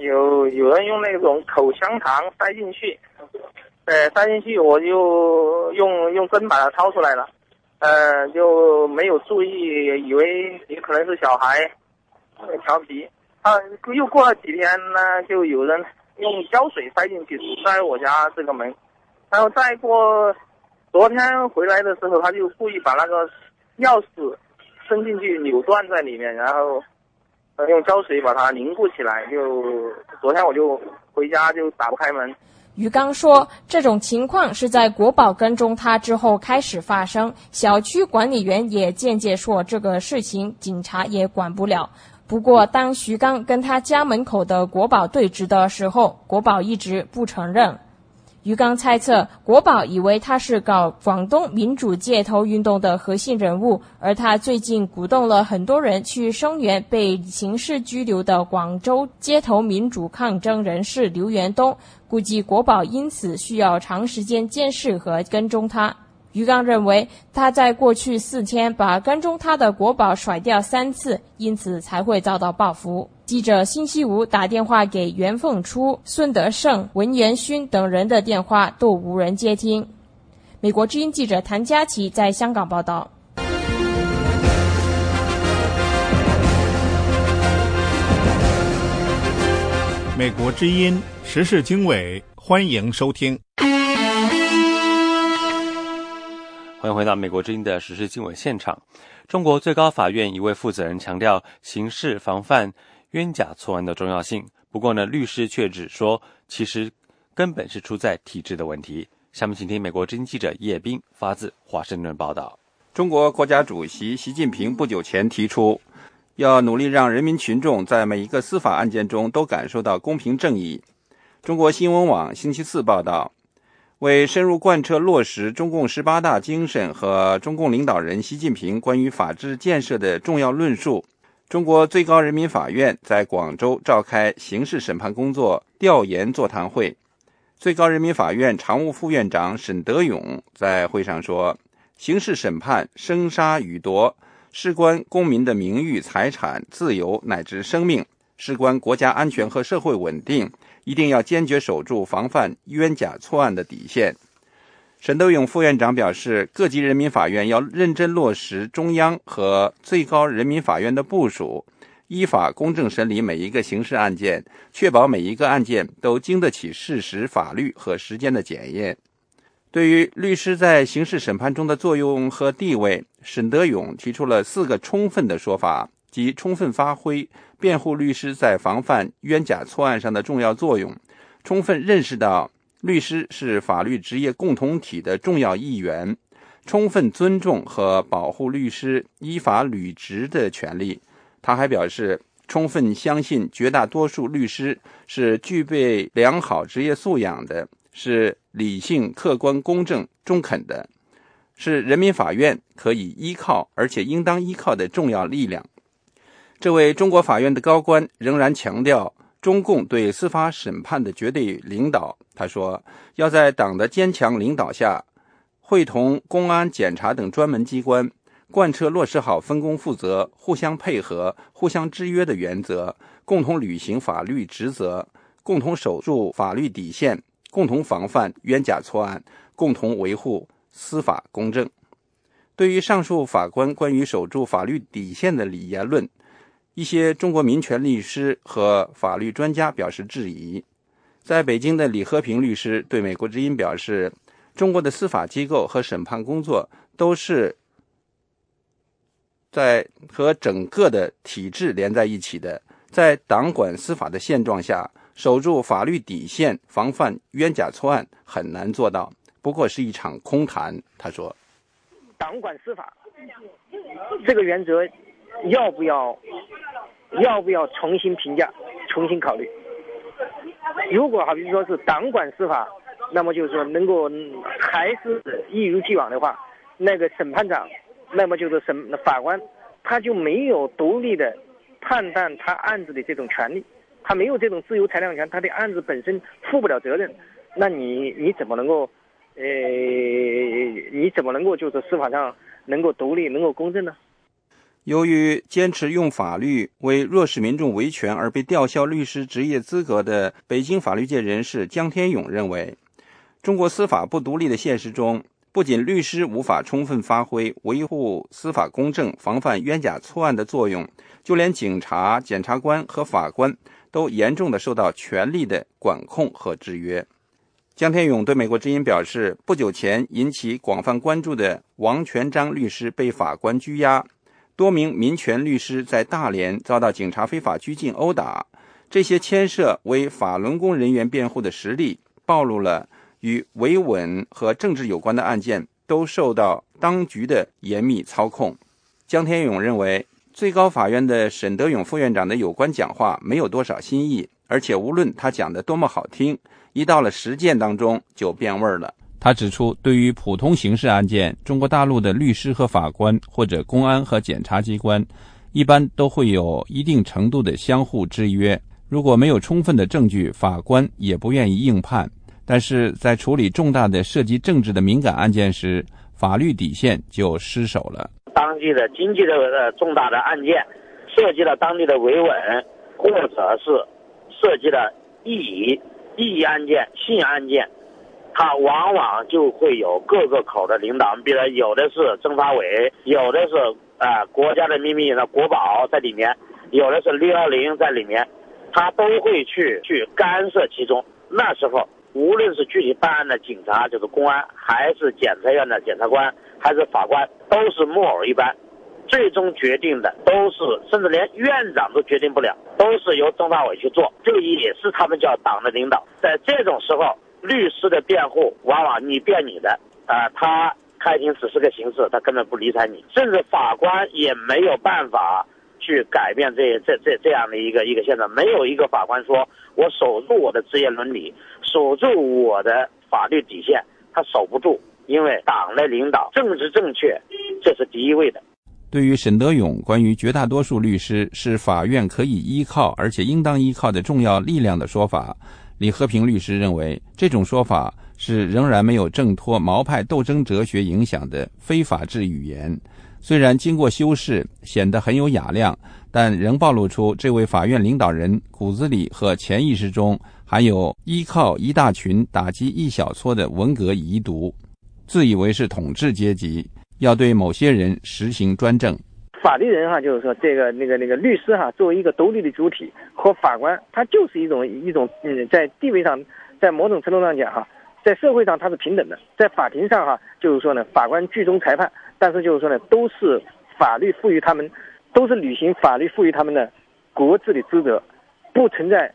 有有人用那种口香糖塞进去，呃，塞进去我就用用针把它掏出来了，呃，就没有注意，以为也可能是小孩调皮。啊，又过了几天呢，就有人用胶水塞进去，塞我家这个门。然后再过，昨天回来的时候，他就故意把那个钥匙伸进去，扭断在里面，然后。用胶水把它凝固起来，就昨天我就回家就打不开门。于刚说，这种情况是在国宝跟踪他之后开始发生，小区管理员也间接说这个事情警察也管不了。不过，当徐刚跟他家门口的国宝对峙的时候，国宝一直不承认。于刚猜测，国宝以为他是搞广东民主街头运动的核心人物，而他最近鼓动了很多人去声援被刑事拘留的广州街头民主抗争人士刘元东。估计国宝因此需要长时间监视和跟踪他。于刚认为，他在过去四天把跟踪他的国宝甩掉三次，因此才会遭到报复。记者星期五打电话给袁凤初、孙德胜、文元勋等人的电话都无人接听。美国之音记者谭佳琪在香港报道。美国之音时事经纬，欢迎收听。欢迎回到美国之音的时事经纬现场。中国最高法院一位负责人强调刑事防范冤假错案的重要性。不过呢，律师却只说，其实根本是出在体制的问题。下面请听美国之音记者叶斌发自华盛顿报道。中国国家主席习近平不久前提出。要努力让人民群众在每一个司法案件中都感受到公平正义。中国新闻网星期四报道，为深入贯彻落实中共十八大精神和中共领导人习近平关于法治建设的重要论述，中国最高人民法院在广州召开刑事审判工作调研座谈会。最高人民法院常务副院长沈德勇在会上说：“刑事审判生杀予夺。”事关公民的名誉、财产、自由乃至生命，事关国家安全和社会稳定，一定要坚决守住防范冤假错案的底线。沈德勇副院长表示，各级人民法院要认真落实中央和最高人民法院的部署，依法公正审理每一个刑事案件，确保每一个案件都经得起事实、法律和时间的检验。对于律师在刑事审判中的作用和地位，沈德勇提出了四个充分的说法，即充分发挥辩护律师在防范冤假错案上的重要作用，充分认识到律师是法律职业共同体的重要一员，充分尊重和保护律师依法履职的权利。他还表示，充分相信绝大多数律师是具备良好职业素养的。是理性、客观、公正、中肯的，是人民法院可以依靠而且应当依靠的重要力量。这位中国法院的高官仍然强调中共对司法审判的绝对领导。他说：“要在党的坚强领导下，会同公安、检察等专门机关，贯彻落实好分工负责、互相配合、互相制约的原则，共同履行法律职责，共同守住法律底线。”共同防范冤假错案，共同维护司法公正。对于上述法官关于守住法律底线的言论，一些中国民权律师和法律专家表示质疑。在北京的李和平律师对美国之音表示：“中国的司法机构和审判工作都是在和整个的体制连在一起的，在党管司法的现状下。”守住法律底线，防范冤假错案很难做到，不过是一场空谈。他说：“党管司法这个原则，要不要要不要重新评价、重新考虑？如果好比说是党管司法，那么就是说能够还是一如既往的话，那个审判长，那么就是审法官，他就没有独立的判断他案子的这种权利。”他没有这种自由裁量权，他的案子本身负不了责任，那你你怎么能够，呃，你怎么能够就是司法上能够独立、能够公正呢？由于坚持用法律为弱势民众维权而被吊销律师职业资格的北京法律界人士江天勇认为，中国司法不独立的现实中，不仅律师无法充分发挥维护司法公正、防范冤假错案的作用，就连警察、检察官和法官。都严重的受到权力的管控和制约。江天勇对美国之音表示，不久前引起广泛关注的王全章律师被法官拘押，多名民权律师在大连遭到警察非法拘禁殴打，这些牵涉为法轮功人员辩护的实例，暴露了与维稳和政治有关的案件都受到当局的严密操控。江天勇认为。最高法院的沈德勇副院长的有关讲话没有多少新意，而且无论他讲的多么好听，一到了实践当中就变味儿了。他指出，对于普通刑事案件，中国大陆的律师和法官或者公安和检察机关，一般都会有一定程度的相互制约。如果没有充分的证据，法官也不愿意硬判。但是在处理重大的涉及政治的敏感案件时，法律底线就失守了。当地的经济的重大的案件，涉及了当地的维稳，或者是涉及了异议、异议案件、信案件，他往往就会有各个口的领导，比如有的是政法委，有的是啊、呃、国家的秘密的国宝在里面，有的是六幺零在里面，他都会去去干涉其中。那时候，无论是具体办案的警察，就是公安，还是检察院的检察官，还是法官，都是木偶一般。最终决定的都是，甚至连院长都决定不了，都是由政法委去做。这也是他们叫党的领导。在这种时候，律师的辩护往往你辩你的，啊、呃，他开庭只是个形式，他根本不理睬你，甚至法官也没有办法去改变这这这这样的一个一个现状。没有一个法官说我守住我的职业伦理，守住我的法律底线，他守不住，因为党的领导，政治正确，这是第一位的。对于沈德勇关于绝大多数律师是法院可以依靠而且应当依靠的重要力量的说法，李和平律师认为，这种说法是仍然没有挣脱毛派斗争哲学影响的非法治语言。虽然经过修饰，显得很有雅量，但仍暴露出这位法院领导人骨子里和潜意识中含有依靠一大群打击一小撮的文革遗毒，自以为是统治阶级。要对某些人实行专政，法律人哈，就是说这个那个那个律师哈，作为一个独立的主体和法官，他就是一种一种嗯，在地位上，在某种程度上讲哈，在社会上他是平等的，在法庭上哈，就是说呢，法官居中裁判，但是就是说呢，都是法律赋予他们，都是履行法律赋予他们的国治的职责，不存在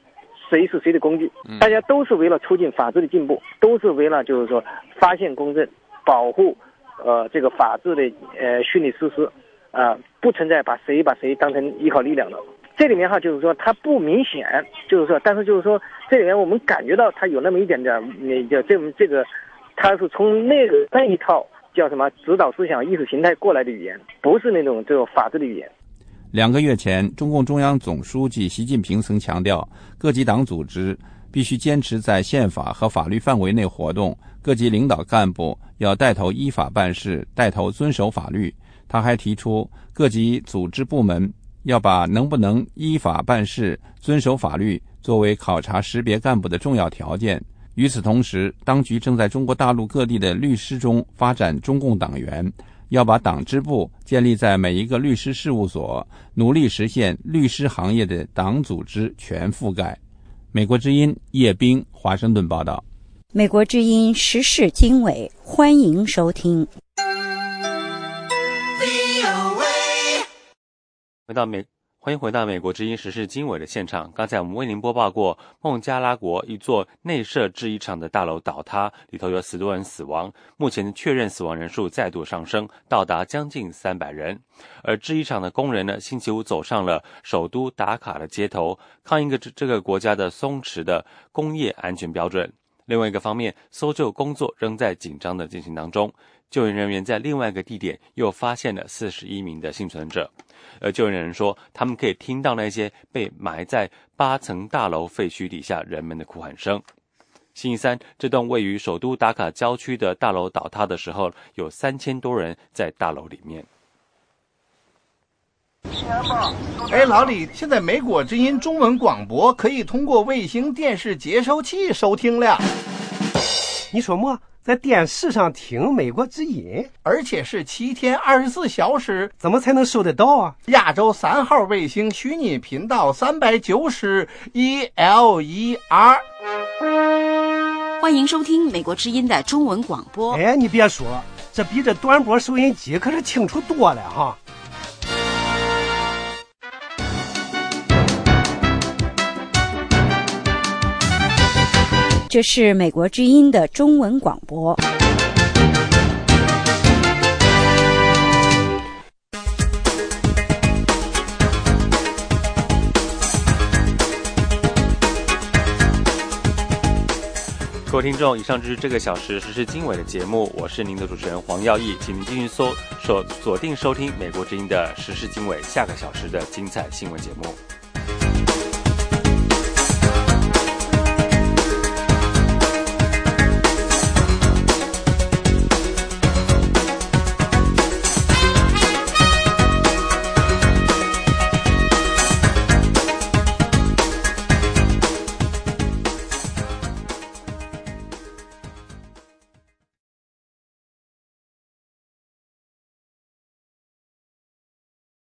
谁是谁的工具，大家都是为了促进法治的进步，都是为了就是说发现公正，保护。呃，这个法治的呃虚拟实施，啊，不存在把谁把谁当成依靠力量的。这里面哈，就是说它不明显，就是说，但是就是说，这里面我们感觉到它有那么一点点，那叫这这个，它是从那个那一套叫什么指导思想、意识形态过来的语言，不是那种这种法治的语言。两个月前，中共中央总书记习近平曾强调，各级党组织必须坚持在宪法和法律范围内活动。各级领导干部要带头依法办事，带头遵守法律。他还提出，各级组织部门要把能不能依法办事、遵守法律作为考察识别干部的重要条件。与此同时，当局正在中国大陆各地的律师中发展中共党员，要把党支部建立在每一个律师事务所，努力实现律师行业的党组织全覆盖。美国之音叶冰，华盛顿报道。美国之音时事经纬，欢迎收听。回到美，欢迎回到美国之音时事经纬的现场。刚才我们为您播报过，孟加拉国一座内设制衣厂的大楼倒塌，里头有十多人死亡，目前确认死亡人数再度上升，到达将近三百人。而制衣厂的工人呢，星期五走上了首都达卡的街头，抗议个这个国家的松弛的工业安全标准。另外一个方面，搜救工作仍在紧张的进行当中。救援人员在另外一个地点又发现了四十一名的幸存者，而救援人员说，他们可以听到那些被埋在八层大楼废墟底下人们的哭喊声。星期三，这栋位于首都达卡郊区的大楼倒塌的时候，有三千多人在大楼里面。哎，老李，现在美国之音中文广播可以通过卫星电视接收器收听了。你说么？在电视上听美国之音，而且是七天二十四小时，怎么才能收得到啊？亚洲三号卫星虚拟频道三百九十一 L E R。欢迎收听美国之音的中文广播。哎，你别说，这比这短波收音机可是清楚多了哈。这是美国之音的中文广播。各位听众，以上就是这个小时时事经纬的节目，我是您的主持人黄耀义，请您继续搜锁锁定收听美国之音的时事经纬下个小时的精彩新闻节目。